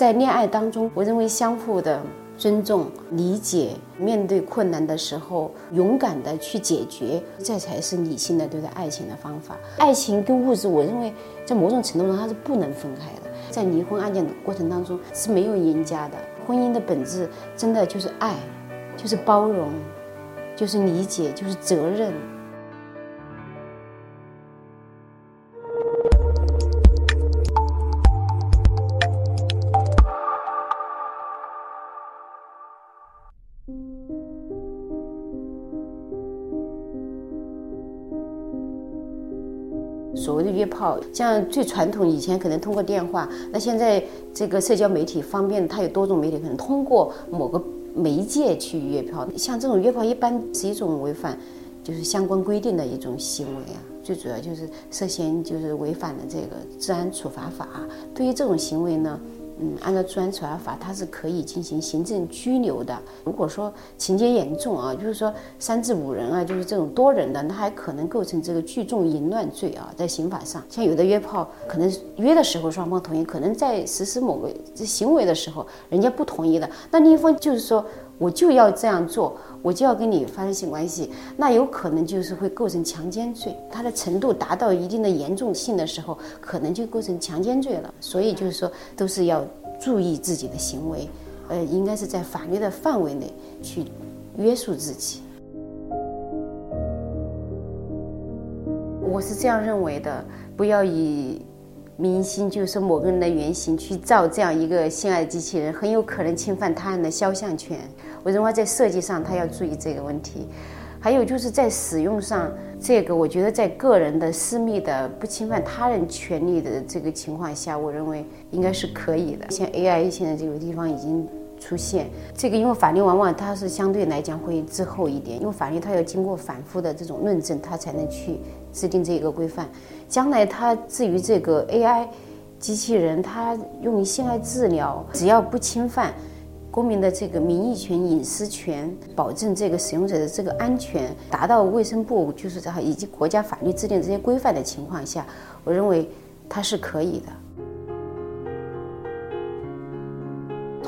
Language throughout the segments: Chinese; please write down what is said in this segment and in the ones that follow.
在恋爱当中，我认为相互的尊重、理解，面对困难的时候勇敢的去解决，这才是理性的对待爱情的方法。爱情跟物质，我认为在某种程度上它是不能分开的。在离婚案件的过程当中是没有赢家的。婚姻的本质真的就是爱，就是包容，就是理解，就是责任。约炮，像最传统以前可能通过电话，那现在这个社交媒体方便，它有多种媒体，可能通过某个媒介去约炮。像这种约炮，一般是一种违反就是相关规定的一种行为啊，最主要就是涉嫌就是违反了这个治安处罚法。对于这种行为呢？嗯，按照治安处罚法，它是可以进行行政拘留的。如果说情节严重啊，就是说三至五人啊，就是这种多人的，那还可能构成这个聚众淫乱罪啊，在刑法上。像有的约炮，可能约的时候双方同意，可能在实施某个行为的时候，人家不同意的，那另一方就是说我就要这样做，我就要跟你发生性关系，那有可能就是会构成强奸罪。它的程度达到一定的严重性的时候，可能就构成强奸罪了。所以就是说，都是要。注意自己的行为，呃，应该是在法律的范围内去约束自己。我是这样认为的，不要以明星，就是某个人的原型去造这样一个性爱机器人，很有可能侵犯他人的肖像权。我认为在设计上，他要注意这个问题。还有就是在使用上，这个我觉得在个人的私密的不侵犯他人权利的这个情况下，我认为应该是可以的。像 AI 现在这个地方已经出现，这个因为法律往往它是相对来讲会滞后一点，因为法律它要经过反复的这种论证，它才能去制定这个规范。将来它至于这个 AI 机器人，它用于性爱治疗，只要不侵犯。公民的这个名誉权、隐私权，保证这个使用者的这个安全，达到卫生部就是在以及国家法律制定这些规范的情况下，我认为它是可以的。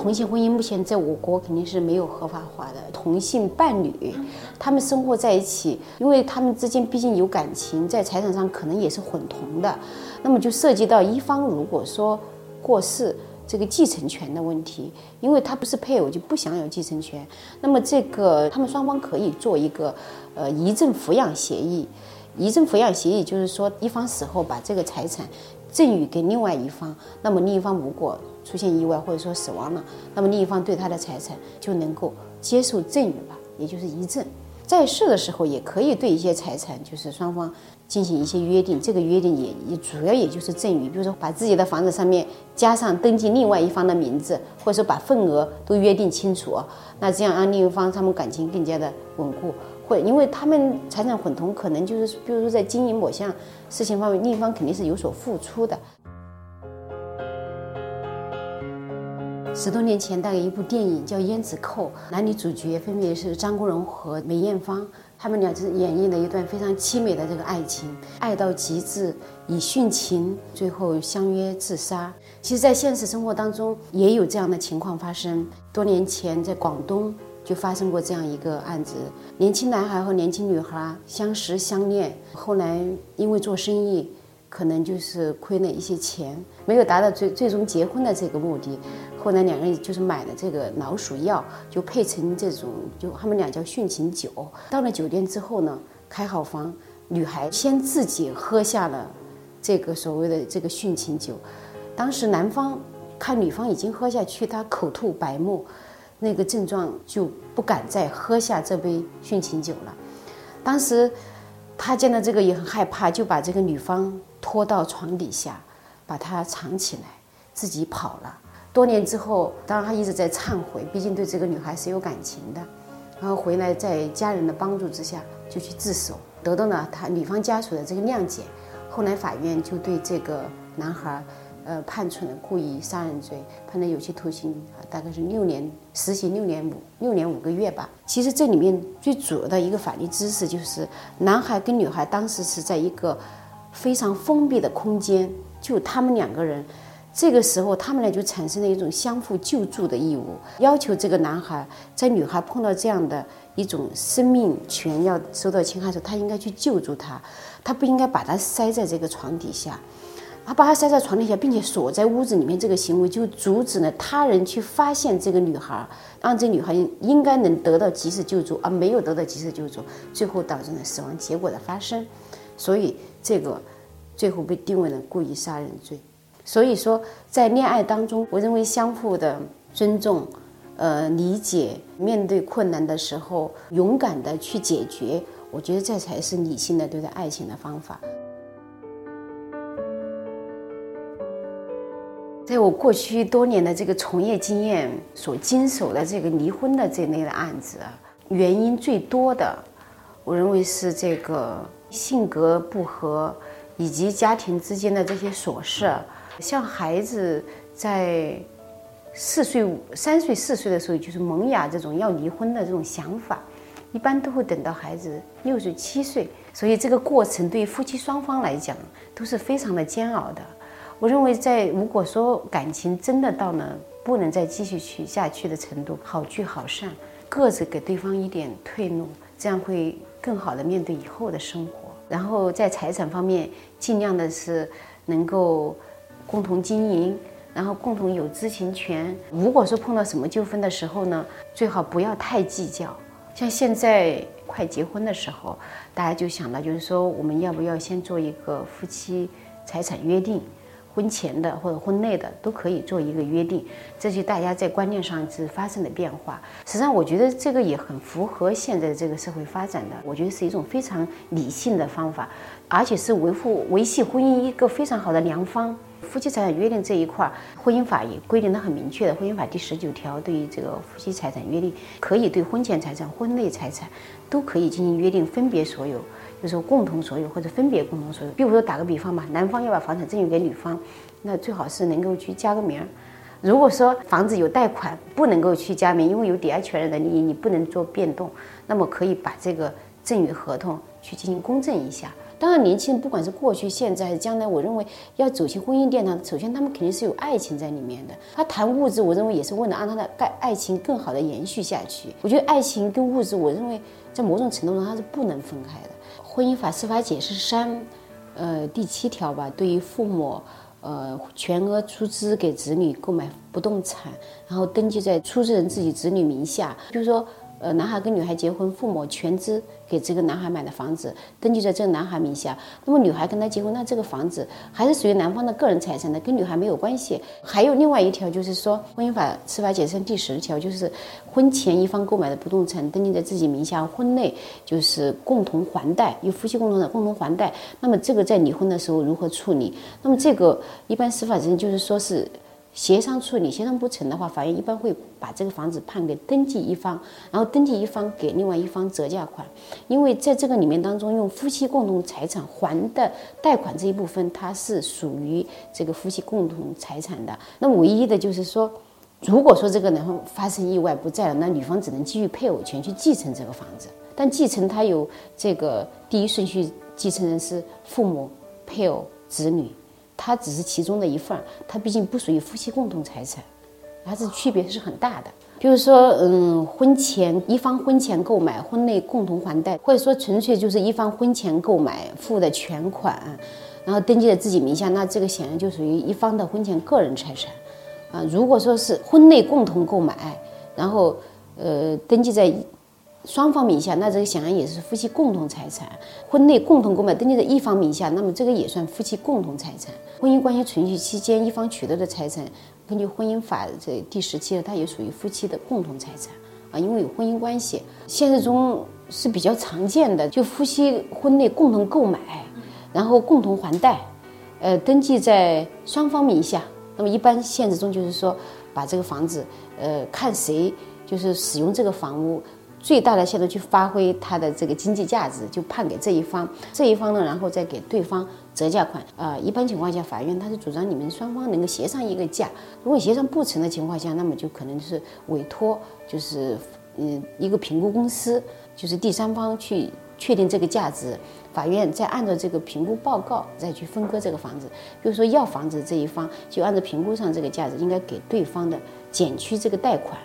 同性婚姻目前在我国肯定是没有合法化的。同性伴侣，他们生活在一起，因为他们之间毕竟有感情，在财产上可能也是混同的，那么就涉及到一方如果说过世。这个继承权的问题，因为他不是配偶，就不享有继承权。那么这个他们双方可以做一个呃遗赠抚养协议。遗赠抚养协议就是说，一方死后把这个财产赠与给另外一方。那么另一方如果出现意外或者说死亡了，那么另一方对他的财产就能够接受赠与吧，也就是遗赠。在世的时候也可以对一些财产，就是双方。进行一些约定，这个约定也也主要也就是赠与，比如说把自己的房子上面加上登记另外一方的名字，或者说把份额都约定清楚，那这样让另一方他们感情更加的稳固。或因为他们财产混同，可能就是比如说在经营某项事情方面，另一方肯定是有所付出的。十多年前，大概一部电影叫《胭脂扣》，男女主角分别是张国荣和梅艳芳。他们俩是演绎了一段非常凄美的这个爱情，爱到极致，以殉情，最后相约自杀。其实，在现实生活当中也有这样的情况发生。多年前，在广东就发生过这样一个案子：年轻男孩和年轻女孩相识相恋，后来因为做生意。可能就是亏了一些钱，没有达到最最终结婚的这个目的。后来两个人就是买了这个老鼠药，就配成这种，就他们俩叫殉情酒。到了酒店之后呢，开好房，女孩先自己喝下了这个所谓的这个殉情酒。当时男方看女方已经喝下去，他口吐白沫，那个症状就不敢再喝下这杯殉情酒了。当时他见到这个也很害怕，就把这个女方。拖到床底下，把她藏起来，自己跑了。多年之后，当然他一直在忏悔，毕竟对这个女孩是有感情的。然后回来，在家人的帮助之下，就去自首，得到了他女方家属的这个谅解。后来法院就对这个男孩，呃，判处了故意杀人罪，判了有期徒刑，大概是六年，实行六年五六年五个月吧。其实这里面最主要的一个法律知识就是，男孩跟女孩当时是在一个。非常封闭的空间，就他们两个人，这个时候，他们俩就产生了一种相互救助的义务，要求这个男孩在女孩碰到这样的一种生命权要受到侵害的时候，他应该去救助她，他不应该把她塞在这个床底下。他把她塞在床底下，并且锁在屋子里面，这个行为就阻止了他人去发现这个女孩，让这女孩应该能得到及时救助，而没有得到及时救助，最后导致了死亡结果的发生。所以这个最后被定为了故意杀人罪。所以说，在恋爱当中，我认为相互的尊重、呃理解，面对困难的时候勇敢的去解决，我觉得这才是理性的对待爱情的方法。在我过去多年的这个从业经验所经手的这个离婚的这类的案子，原因最多的，我认为是这个性格不合，以及家庭之间的这些琐事。像孩子在四岁、三岁、四岁的时候，就是萌芽这种要离婚的这种想法，一般都会等到孩子六岁、七岁，所以这个过程对夫妻双方来讲都是非常的煎熬的。我认为，在如果说感情真的到了不能再继续去下去的程度，好聚好散，各自给对方一点退路，这样会更好的面对以后的生活。然后在财产方面，尽量的是能够共同经营，然后共同有知情权。如果说碰到什么纠纷的时候呢，最好不要太计较。像现在快结婚的时候，大家就想到就是说，我们要不要先做一个夫妻财产约定？婚前的或者婚内的都可以做一个约定，这是大家在观念上是发生的变化。实际上，我觉得这个也很符合现在这个社会发展的，我觉得是一种非常理性的方法，而且是维护维系婚姻一个非常好的良方。夫妻财产约定这一块，婚姻法也规定的很明确的，婚姻法第十九条对于这个夫妻财产约定，可以对婚前财产、婚内财产都可以进行约定，分别所有。就是说共同所有或者分别共同所有，比如说打个比方吧，男方要把房产赠与给女方，那最好是能够去加个名儿。如果说房子有贷款，不能够去加名，因为有抵押权人的利益，你不能做变动，那么可以把这个赠与合同去进行公证一下。当然，年轻人不管是过去、现在还是将来，我认为要走进婚姻殿堂，首先他们肯定是有爱情在里面的。他谈物质，我认为也是为了让他的爱爱情更好的延续下去。我觉得爱情跟物质，我认为在某种程度上它是不能分开的。婚姻法司法解释三，呃，第七条吧，对于父母，呃，全额出资给子女购买不动产，然后登记在出资人自己子女名下，就是说。呃，男孩跟女孩结婚，父母全资给这个男孩买的房子登记在这个男孩名下。那么女孩跟他结婚，那这个房子还是属于男方的个人财产的，跟女孩没有关系。还有另外一条就是说，婚姻法司法解释第十条，就是婚前一方购买的不动产登记在自己名下，婚内就是共同还贷，有夫妻共同的共同还贷。那么这个在离婚的时候如何处理？那么这个一般司法人就是说是。协商处理，协商不成的话，法院一般会把这个房子判给登记一方，然后登记一方给另外一方折价款。因为在这个里面当中，用夫妻共同财产还的贷款这一部分，它是属于这个夫妻共同财产的。那唯一的就是说，如果说这个男方发生意外不在了，那女方只能基于配偶权去继承这个房子。但继承它有这个第一顺序继承人是父母、配偶、子女。它只是其中的一份儿，它毕竟不属于夫妻共同财产，它是区别是很大的。比如说，嗯，婚前一方婚前购买，婚内共同还贷，或者说纯粹就是一方婚前购买付的全款，然后登记在自己名下，那这个显然就属于一方的婚前个人财产。啊，如果说是婚内共同购买，然后呃登记在。双方名下，那这个显然也是夫妻共同财产。婚内共同购买登记在一方名下，那么这个也算夫妻共同财产。婚姻关系存续期间，一方取得的财产，根据婚姻法这第十七条，它也属于夫妻的共同财产啊，因为有婚姻关系。现实中是比较常见的，就夫妻婚内共同购买，然后共同还贷，呃，登记在双方名下。那么一般现实中就是说，把这个房子，呃，看谁就是使用这个房屋。最大的限度去发挥它的这个经济价值，就判给这一方，这一方呢，然后再给对方折价款。呃，一般情况下，法院他是主张你们双方能够协商一个价。如果协商不成的情况下，那么就可能是委托，就是嗯一个评估公司，就是第三方去确定这个价值，法院再按照这个评估报告再去分割这个房子。比如说要房子这一方，就按照评估上这个价值，应该给对方的减去这个贷款，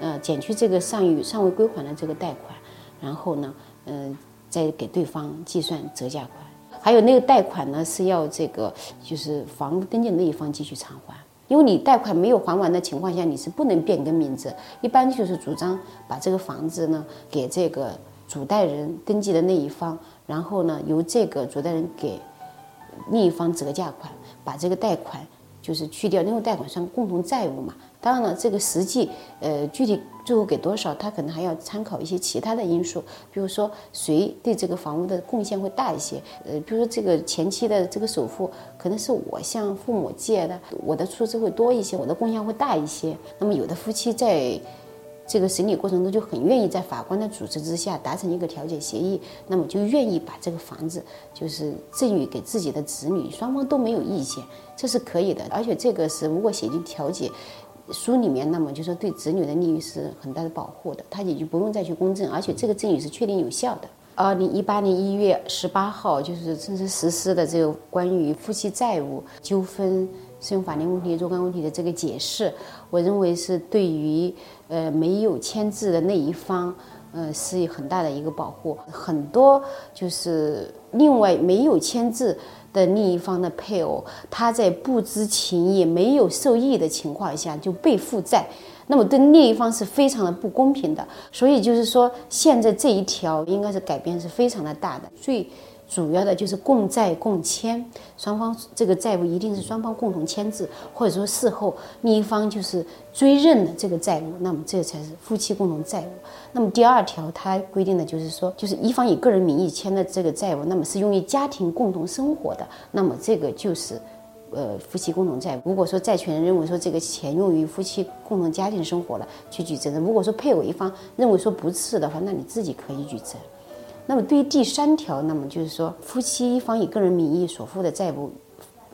呃，减去这个尚余尚未归还的这个贷款，然后呢，呃，再给对方计算折价款。还有那个贷款呢，是要这个就是房屋登记那一方继续偿还。因为你贷款没有还完的情况下，你是不能变更名字。一般就是主张把这个房子呢给这个主贷人登记的那一方，然后呢由这个主贷人给另一方折价款，把这个贷款就是去掉，因为贷款算共同债务嘛。当然了，这个实际呃具体最后给多少，他可能还要参考一些其他的因素，比如说谁对这个房屋的贡献会大一些，呃，比如说这个前期的这个首付可能是我向父母借的，我的出资会多一些，我的贡献会大一些。那么有的夫妻在这个审理过程中就很愿意在法官的主持之下达成一个调解协议，那么就愿意把这个房子就是赠与给自己的子女，双方都没有意见，这是可以的。而且这个是如果写进调解。书里面，那么就说对子女的利益是很大的保护的，他也就不用再去公证，而且这个赠与是确定有效的。二零一八年一月十八号，就是正式实施的这个关于夫妻债务纠纷适用法律问题若干问题的这个解释，我认为是对于呃没有签字的那一方，呃是很大的一个保护。很多就是另外没有签字。的另一方的配偶，他在不知情也没有受益的情况下就被负债，那么对另一方是非常的不公平的。所以就是说，现在这一条应该是改变是非常的大的。所以主要的就是共债共签，双方这个债务一定是双方共同签字，或者说事后另一方就是追认的这个债务，那么这才是夫妻共同债务。那么第二条它规定的就是说，就是一方以个人名义签的这个债务，那么是用于家庭共同生活的，那么这个就是呃夫妻共同债务。如果说债权人认为说这个钱用于夫妻共同家庭生活了，去举证；如果说配偶一方认为说不是的话，那你自己可以举证。那么对于第三条，那么就是说，夫妻一方以个人名义所负的债务，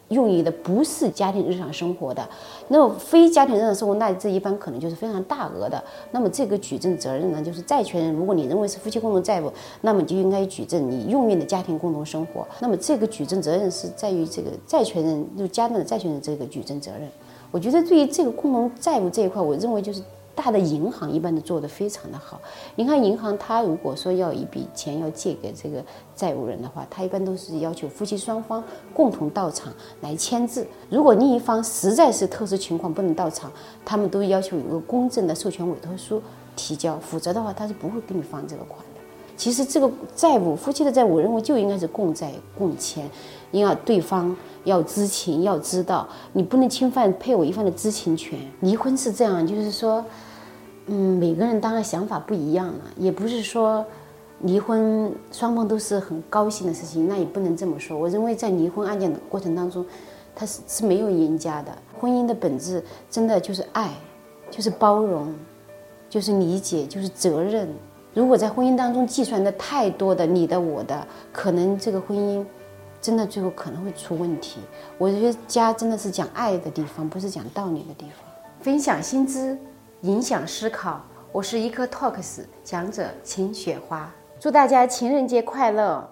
用于的不是家庭日常生活的，那么非家庭日常生活，那这一般可能就是非常大额的。那么这个举证责任呢，就是债权人，如果你认为是夫妻共同债务，那么就应该举证你用于的家庭共同生活。那么这个举证责任是在于这个债权人，就家庭的债权人这个举证责任。我觉得对于这个共同债务这一块，我认为就是。他的银行一般都做得非常的好。你看银行，他如果说要一笔钱要借给这个债务人的话，他一般都是要求夫妻双方共同到场来签字。如果另一方实在是特殊情况不能到场，他们都要求有个公证的授权委托书提交，否则的话他是不会给你放这个款的。其实这个债务，夫妻的债务，我认为就应该是共债共签，因为对方要知情，要知道，你不能侵犯配偶一方的知情权。离婚是这样，就是说。嗯，每个人当然想法不一样了，也不是说离婚双方都是很高兴的事情，那也不能这么说。我认为在离婚案件的过程当中，他是是没有赢家的。婚姻的本质真的就是爱，就是包容，就是理解，就是责任。如果在婚姻当中计算的太多的你的我的，可能这个婚姻真的最后可能会出问题。我觉得家真的是讲爱的地方，不是讲道理的地方。分享薪资。影响思考，我是一颗 Talks 讲者秦雪花，祝大家情人节快乐。